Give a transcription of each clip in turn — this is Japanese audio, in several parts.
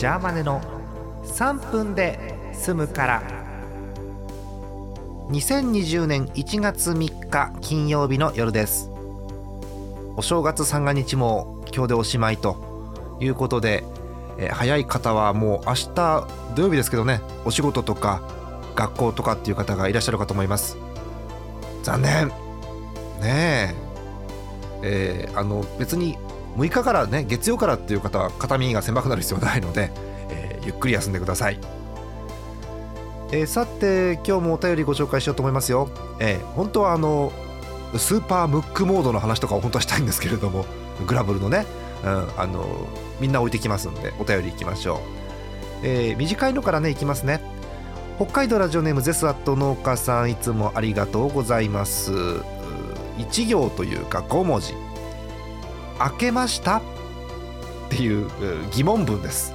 ジャーマネの3分で済むから。2020年1月3日金曜日の夜です。お正月三が日も今日でおしまいということで、え早い方はもう明日土曜日ですけどねお仕事とか学校とかっていう方がいらっしゃるかと思います。残念。ねえ。えーあの別に6日からね月曜からっていう方は肩身が狭くなる必要はないので、えーゆっくり休んでください、えーさて今日もお便りご紹介しようと思いますよ、えー本当はあのスーパームックモードの話とかを本当はしたいんですけれどもグラブルのね、うん、あのみんな置いてきますんでお便りいきましょう、えー短いのからねいきますね。北海道ラジオネームゼスアット農家さんいつもありがとうございます。1行というか5文字。開けました？っていう疑問文です。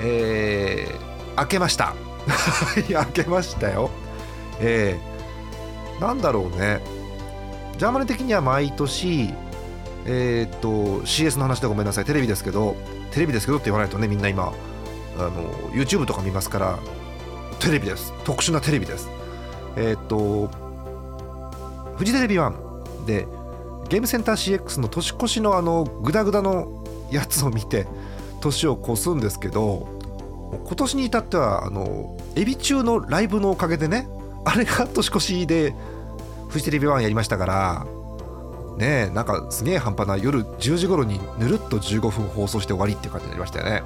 えー、開けました。いや開けましたよ。えー、なんだろうね。ジャーマネ的には毎年えーっと CS の話でごめんなさい。テレビですけどテレビですけどって言わないとねみんな今あの YouTube とか見ますからテレビです。特殊なテレビです。えーっとフジテレビ1でゲームセンター CX の年越しのあのグダグダのやつを見て年を越すんですけど今年に至ってはあのエビ中のライブのおかげでねあれが年越しでフジテレビ1やりましたからねえなんかすげえ半端な夜10時頃にぬるっと15分放送して終わりっていう感じになりましたよね。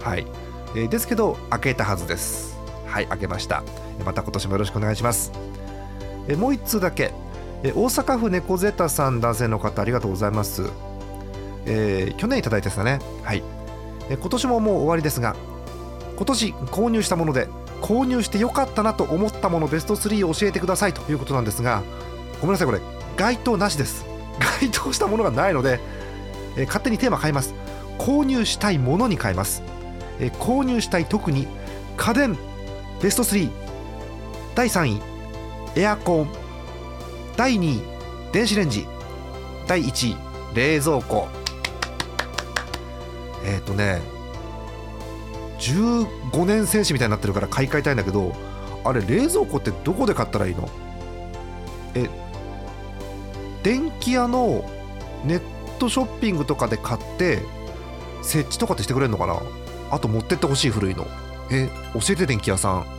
はい、えーですけど開けたはずです。はい開けました。また今年もよろしくお願いします。えもう一通だけ。え大阪府猫ゼタさん男性の方ありがとうございます、えー去年いただいたやつだね。はい、え今年ももう終わりですが今年購入したもので購入してよかったなと思ったものベスト3を教えてくださいということなんですがごめんなさいこれ。該当なしです。該当したものがないので、えー勝手にテーマ変えます。購入したいものに変えます、えー購入したい特に家電ベスト3第3位エアコン第2位電子レンジ。第1位冷蔵庫。えっ、とね15年選手みたいになってるから買い替えたいんだけどあれ冷蔵庫ってどこで買ったらいいの？え電気屋のネットショッピングとかで買って設置とかってしてくれるのかな？あと持ってってほしい古いの。え教えて電気屋さん。